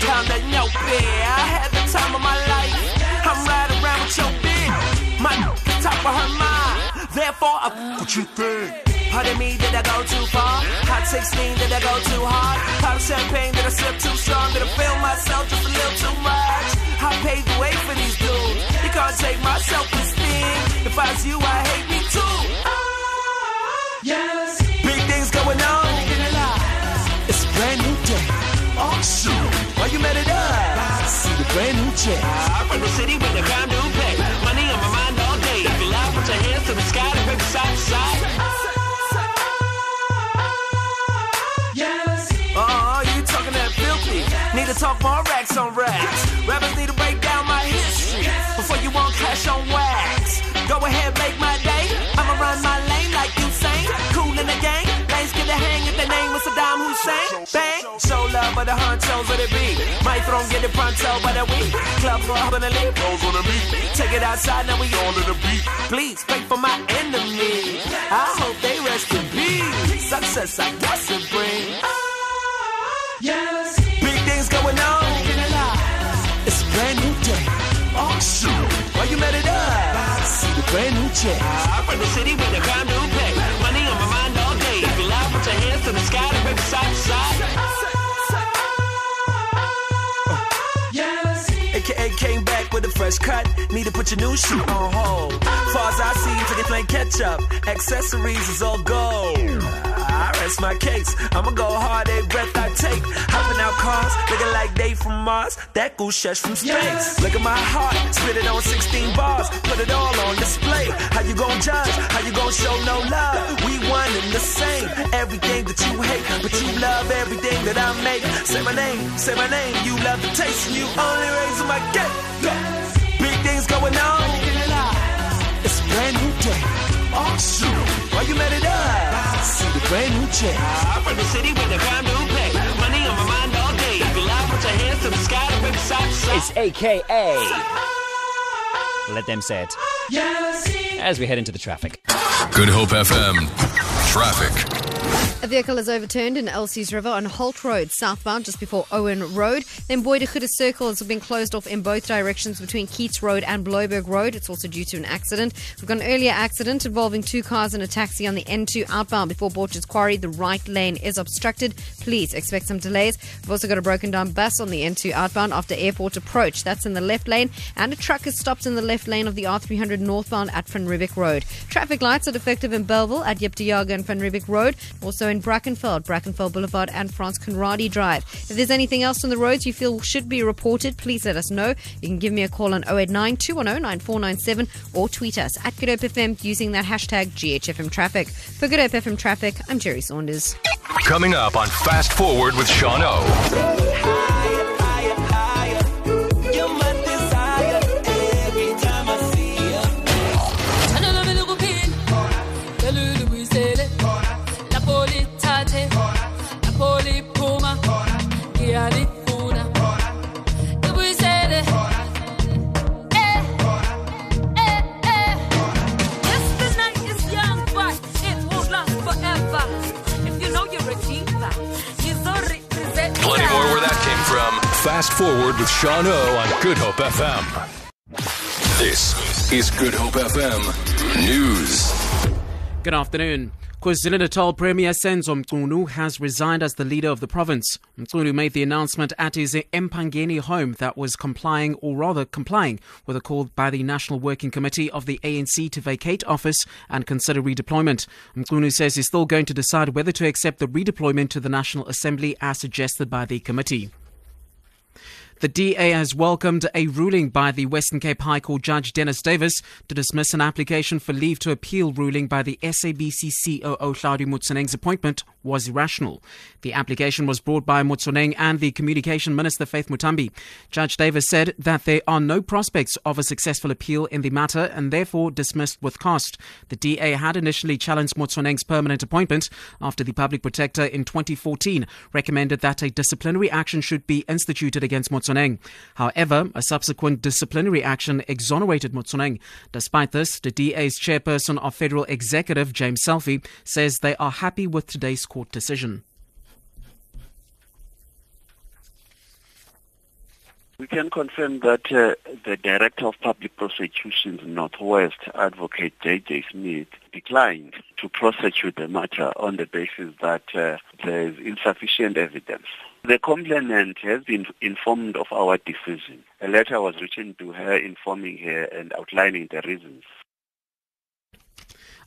Better put down. I had the time of my life. I'm riding around with your bitch. My top of her mind. Therefore, I what you think? Pardon me, did I go too far? Hot 16, did I go too hard? Pop champagne, did I sip too strong? Did I feel myself just a little too much? I paid the way for these dudes. You can't take my self-esteem. If I was you, I hate me too. Brand new check. I'm from the city with the brand new pay. Money on my mind all day. If you laugh, put your hands to the sky, the baby side to side. Oh, you talking that filthy? Need to talk more racks on racks. Rappers need to show love for the hunchos of the beat. My throne get it pronto by the week. Club for up in the league. Pose on the beat. Take it outside, now we all in the beat. Please pray for my enemies. I hope they rest in peace. Success I guess it brings. Yes. Big things going on. It's a brand new day. Oh shoot, why you mad at us? See the brand new check. I'm from the city with the brand new pay. Money on my mind all day. If you laugh, put your hands to the sky, to the baby side to side. AKA came back with a fresh cut. Need to put your new shoe on hold. Far as I see, take it plain catch up. Accessories is all gold. I rest my case. I'ma go hard every breath I take. Hopping out cars, looking like they from Mars. That goose from space. Look at my heart, spit it on 16 bars. Put it all on display. How you gon' judge? How you gon' show no love? We one and the same. Everything that you hate, but you love everything that I make. Say my name, say my name. You love the taste, and you only raise my game. Big things going on. It's a brand new day. Oh shoot, why you mad at us? See the brand new check. I'm from the city with the brand new pay. Money on my mind all day. If you laugh, put your hands to the sky, the baby side to side. It's AKA. Let them say it. As we head into the traffic. Good Hope FM. Traffic. A vehicle is overturned in Elsie's River on Halt Road, southbound, just before Owen Road. Then Boy de Goede Circle has been closed off in both directions between Keats Road and Blaauwberg Road. It's also due to an accident. We've got an earlier accident involving two cars and a taxi on the N2 outbound before Borcherds Quarry. The right lane is obstructed. Please expect some delays. We've also got a broken down bus on the N2 outbound after airport approach. That's in the left lane. And a truck is stopped in the left lane of the R300 northbound at Van Riebeeck Road. Traffic lights are defective in Bellville at Jeptiaga and Van Riebeeck Road. Also in Brackenfeld, Brackenfell Boulevard and Frans Conradie Drive. If there's anything else on the roads you feel should be reported, please let us know. You can give me a call on 089 210 9497 or tweet us at Good Hope FM using that hashtag GHFM Traffic. For Good Hope FM Traffic, I'm Jerry Saunders. Coming up on Fast Forward with Sean O. Fast Forward with Sean O on Good Hope FM. This is Good Hope FM News. Good afternoon. KwaZulu-Natal Premier Senzo Mchunu has resigned as the leader of the province. Mchunu made the announcement at his Empangeni home that was complying, or rather complying, with a call by the National Working Committee of the ANC to vacate office and consider redeployment. Mchunu says he's still going to decide whether to accept the redeployment to the National Assembly as suggested by the committee. The DA has welcomed a ruling by the Western Cape High Court Judge Dennis Davis to dismiss an application for leave to appeal ruling by the SABC COO Hlaudi Motsoeneng's appointment was irrational. The application was brought by Motsoeneng and the Communication Minister Faith Muthambi. Judge Davis said that there are no prospects of a successful appeal in the matter and therefore dismissed with cost. The DA had initially challenged Motsoeneng's permanent appointment after the public protector in 2014 recommended that a disciplinary action should be instituted against Motsoeneng. However, a subsequent disciplinary action exonerated Motsoeneng. Despite this, the DA's chairperson of Federal Executive, James Selfe, says they are happy with today's court decision. We can confirm that uh, the Director of Public Prosecutions Northwest, Advocate J.J. Smith, declined to prosecute the matter on the basis that uh, there is insufficient evidence. The complainant has been informed of our decision. A letter was written to her informing her and outlining the reasons.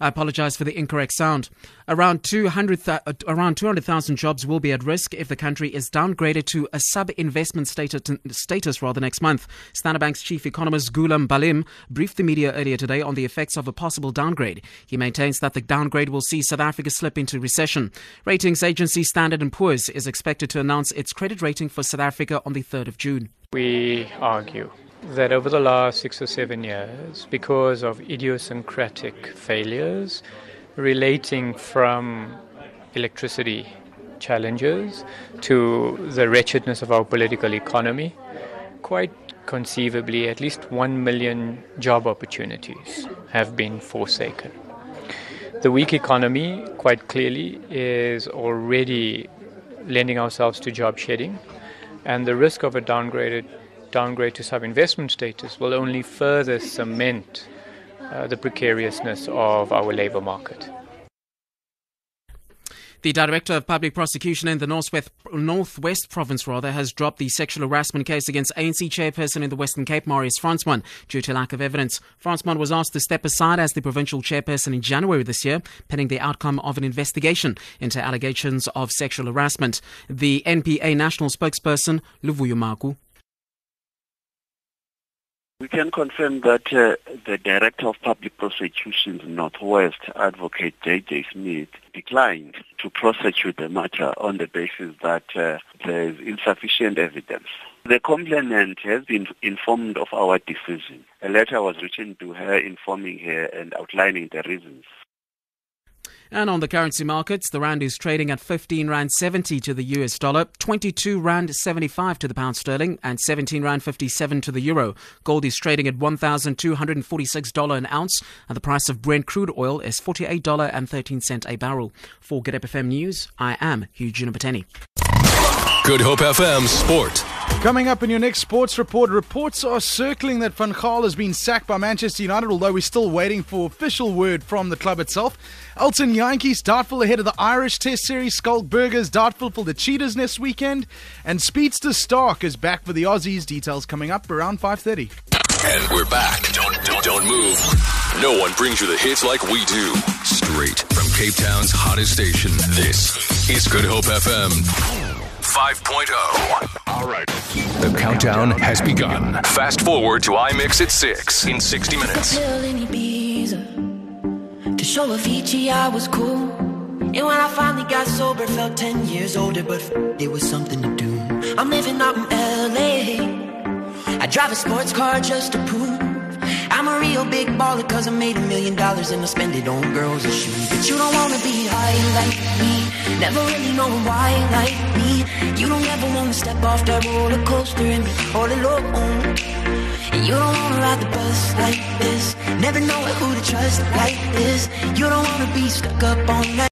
I apologize for the incorrect sound. Around 200, uh, around 200,000 jobs will be at risk if the country is downgraded to a sub-investment status, status rather next month. Standard Bank's chief economist Goolam Ballim briefed the media earlier today on the effects of a possible downgrade. He maintains that the downgrade will see South Africa slip into recession. Ratings agency Standard & Poor's is expected to announce its credit rating for South Africa on the 3rd of June. We argue that over the last six or seven years, because of idiosyncratic failures relating from electricity challenges to the wretchedness of our political economy, quite conceivably, at least one million job opportunities have been forsaken. The weak economy, quite clearly, is already lending ourselves to job shedding, and the risk of a downgraded downgrade to sub-investment status will only further cement uh, the precariousness of our labor market. The Director of Public Prosecution in the Northwest, Northwest Province rather, has dropped the sexual harassment case against ANC chairperson in the Western Cape, Marius Fransman, due to lack of evidence. Fransman was asked to step aside as the provincial chairperson in January this year, pending the outcome of an investigation into allegations of sexual harassment. The NPA national spokesperson, Luvuyo Mfaku, we can confirm that uh, the Director of Public Prosecutions Northwest, Advocate J.J. Smith, declined to prosecute the matter on the basis that uh, there is insufficient evidence. The complainant has been informed of our decision. A letter was written to her informing her and outlining the reasons. And on the currency markets, the rand is trading at 15 rand 70 to the US dollar, 22 rand 75 to the pound sterling, and 17 rand 57 to the euro. Gold is trading at $1,246 an ounce, and the price of Brent crude oil is $48.13 a barrel. For Hope FM News, I am Hugh Junipateni. Good Hope FM Sport. Coming up in your next sports report, reports are circling that Van Gaal has been sacked by Manchester United, although we're still waiting for official word from the club itself. Elton Jantjies doubtful ahead of the Irish Test Series. Schalk Burger's doubtful for the Cheetahs next weekend. And Speedster Stark is back for the Aussies. Details coming up around 5.30. And we're back. Don't, don't, don't move. No one brings you the hits like we do. Straight from Cape Town's hottest station. This is Good Hope FM. 5.0. All right. The countdown has begun. Fast forward to iMix at 6 in 60 minutes. To show Avicii I was cool. And when I finally got sober, felt 10 years older, but it was something to do. I'm living out in LA. I drive a sports car just to prove I'm a real big baller cause I made a million dollars and I spend it on girls and shoes. But you don't wanna be high like me, never really know why like me. You don't ever wanna step off that roller coaster and be all alone. And you don't wanna ride the bus like this, never know who to trust like this. You don't wanna be stuck up on that.